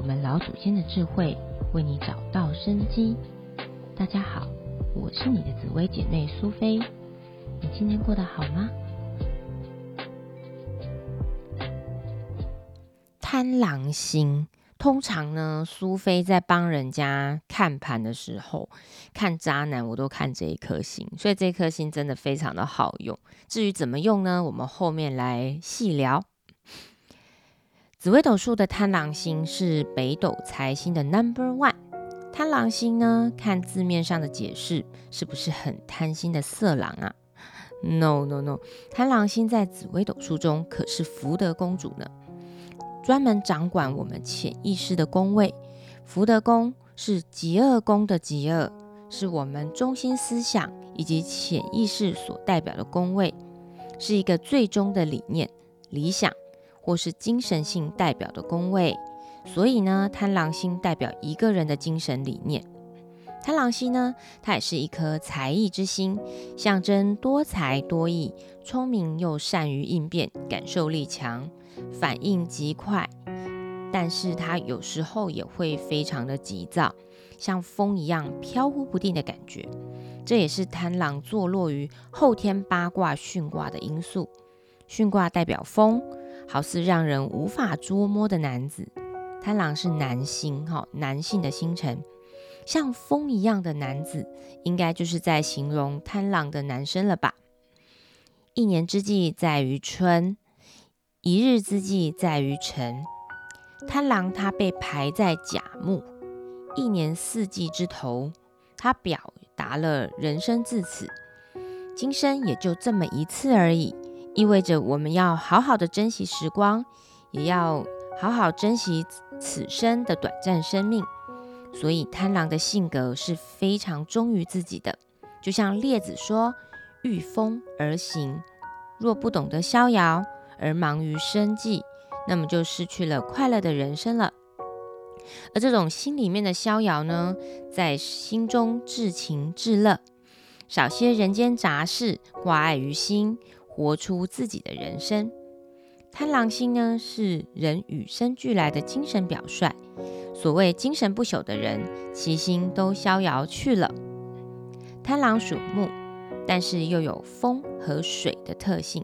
我们老祖先的智慧，为你找到生机。大家好，我是你的紫薇姐妹苏菲。你今天过得好吗？贪狼星，通常呢，苏菲在帮人家看盘的时候，看渣男，我都看这一颗星，所以这颗星真的非常的好用。至于怎么用呢？我们后面来细聊。紫微斗数的贪狼星是北斗财星的 Number One。贪狼星呢，看字面上的解释，是不是很贪心的色狼啊？No No No，贪狼星在紫微斗数中可是福德公主呢，专门掌管我们潜意识的宫位。福德宫是极恶宫的极恶，是我们中心思想以及潜意识所代表的宫位，是一个最终的理念、理想。或是精神性代表的宫位，所以呢，贪狼星代表一个人的精神理念。贪狼星呢，它也是一颗才艺之星，象征多才多艺、聪明又善于应变、感受力强、反应极快。但是它有时候也会非常的急躁，像风一样飘忽不定的感觉。这也是贪狼坐落于后天八卦巽卦的因素。巽卦代表风。好似让人无法捉摸的男子，贪狼是男星，哈，男性的星辰，像风一样的男子，应该就是在形容贪狼的男生了吧？一年之计在于春，一日之计在于晨。贪狼他被排在甲木，一年四季之头，他表达了人生至此，今生也就这么一次而已。意味着我们要好好的珍惜时光，也要好好珍惜此生的短暂生命。所以贪狼的性格是非常忠于自己的，就像列子说：“御风而行，若不懂得逍遥而忙于生计，那么就失去了快乐的人生了。”而这种心里面的逍遥呢，在心中至情至乐，少些人间杂事，挂碍于心。活出自己的人生。贪狼星呢，是人与生俱来的精神表率。所谓精神不朽的人，其心都逍遥去了。贪狼属木，但是又有风和水的特性，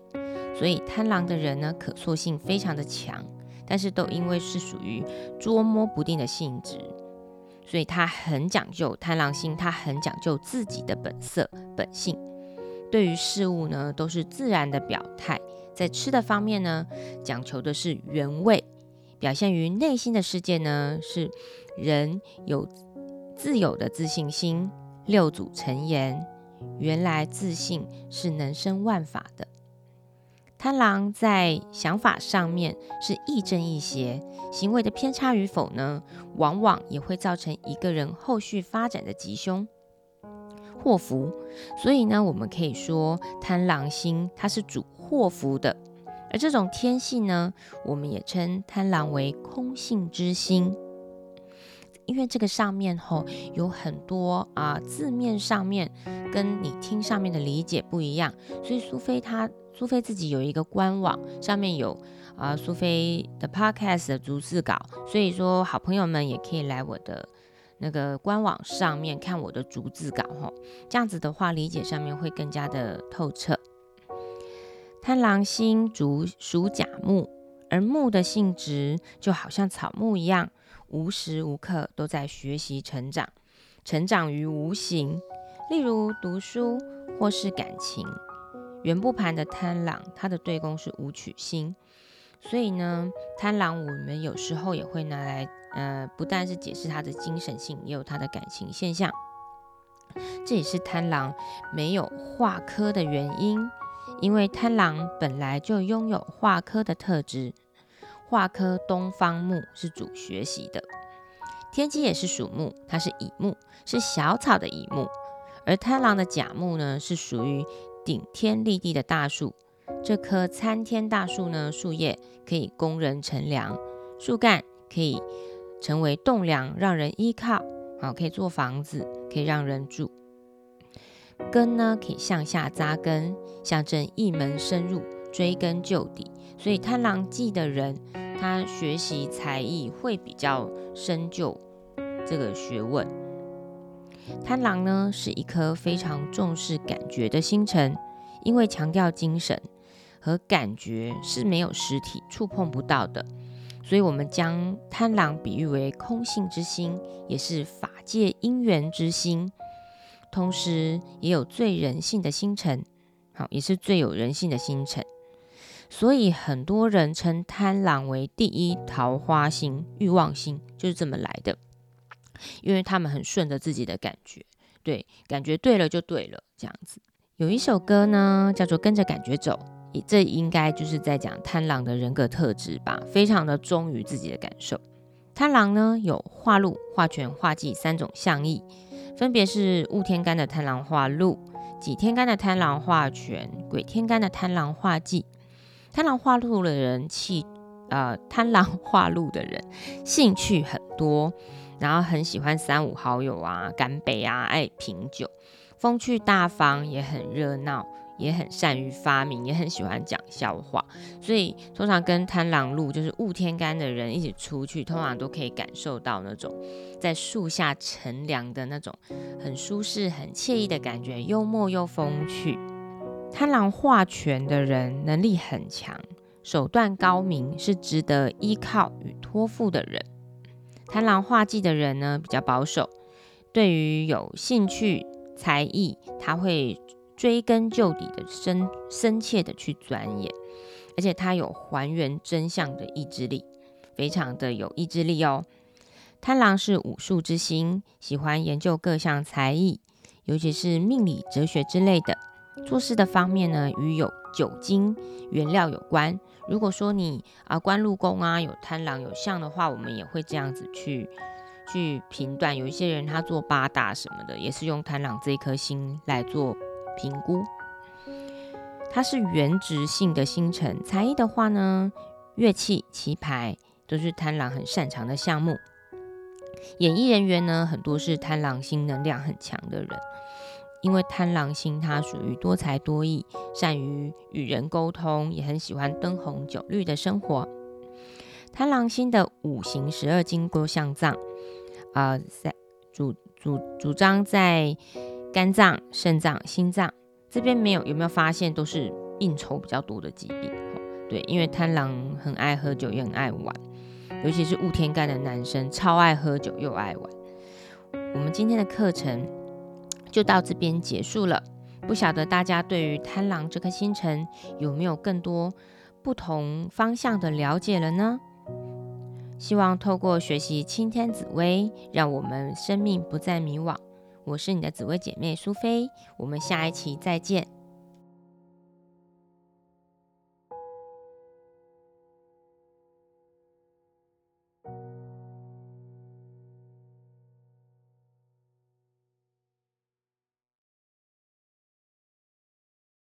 所以贪狼的人呢，可塑性非常的强。但是都因为是属于捉摸不定的性质，所以他很讲究贪狼星，他很讲究自己的本色本性。对于事物呢，都是自然的表态。在吃的方面呢，讲求的是原味；表现于内心的世界呢，是人有自有的自信心。六祖成言：原来自信是能生万法的。贪狼在想法上面是亦正亦邪，行为的偏差与否呢，往往也会造成一个人后续发展的吉凶。祸福，所以呢，我们可以说贪狼星它是主祸福的，而这种天性呢，我们也称贪狼为空性之星，因为这个上面吼有很多啊字面上面跟你听上面的理解不一样，所以苏菲她苏菲自己有一个官网，上面有啊苏菲的 podcast 的逐字稿，所以说好朋友们也可以来我的。那个官网上面看我的逐字稿哈，这样子的话理解上面会更加的透彻。贪狼星主属甲木，而木的性质就好像草木一样，无时无刻都在学习成长，成长于无形，例如读书或是感情。圆不盘的贪狼，它的对宫是武曲星，所以呢，贪狼我们有时候也会拿来。呃，不但是解释他的精神性，也有他的感情现象。这也是贪狼没有化科的原因，因为贪狼本来就拥有化科的特质。化科东方木是主学习的，天机也是属木，它是乙木，是小草的乙木。而贪狼的甲木呢，是属于顶天立地的大树。这棵参天大树呢，树叶可以供人乘凉，树干可以。成为栋梁，让人依靠，好可以做房子，可以让人住。根呢可以向下扎根，象征一门深入，追根究底。所以贪狼忌的人他学习才艺会比较深究这个学问。贪狼呢是一颗非常重视感觉的星辰，因为强调精神和感觉是没有实体触碰不到的，所以我们将贪狼比喻为空性之心，也是法界因缘之心，同时也有最人性的星辰，好，也是最有人性的星辰。所以很多人称贪狼为第一桃花星、欲望星，就是这么来的。因为他们很顺着自己的感觉，对，感觉对了就对了，这样子。有一首歌呢，叫做《跟着感觉走》，这应该就是在讲贪狼的人格特质吧，非常的忠于自己的感受。贪狼呢，有化禄、化权、化忌三种象意，分别是戊天干的贪狼化禄、己天干的贪狼化权、癸天干的贪狼化忌。贪狼化禄的人气，呃，贪狼化禄的人兴趣很多。然后很喜欢三五好友啊，干杯啊，爱品酒，风趣大方，也很热闹，也很善于发明，也很喜欢讲笑话。所以通常跟贪狼路就是雾天干的人一起出去，通常都可以感受到那种在树下乘凉的那种很舒适、很惬意的感觉，幽默又风趣。贪狼化权的人能力很强，手段高明，是值得依靠与托付的人。贪狼画技的人呢，比较保守，对于有兴趣才艺，他会追根究底的深深切的去钻研，而且他有还原真相的意志力，非常的有意志力哦。贪狼是武术之星，喜欢研究各项才艺，尤其是命理、哲学之类的。做事的方面呢，与有酒精原料有关。如果说你啊官禄宫啊有贪狼有相的话，我们也会这样子去去评断。有一些人他做八大什么的，也是用贪狼这一颗星来做评估。它是原值性的星辰。才艺的话呢，乐器、棋牌都是贪狼很擅长的项目。演艺人员呢，很多是贪狼星能量很强的人。因为贪狼星，它属于多才多艺，善于与人沟通，也很喜欢灯红酒绿的生活。贪狼星的五行十二经过相脏，啊，在主主主张在肝脏、肾脏、心脏这边没有，有没有发现都是应酬比较多的疾病？对，因为贪狼很爱喝酒，也很爱玩，尤其是戊天干的男生，超爱喝酒又爱玩。我们今天的课程。就到这边结束了。不晓得大家对于贪狼这颗星辰有没有更多不同方向的了解了呢？希望透过学习青天紫薇，让我们生命不再迷惘。我是你的紫薇姐妹苏菲，我们下一期再见。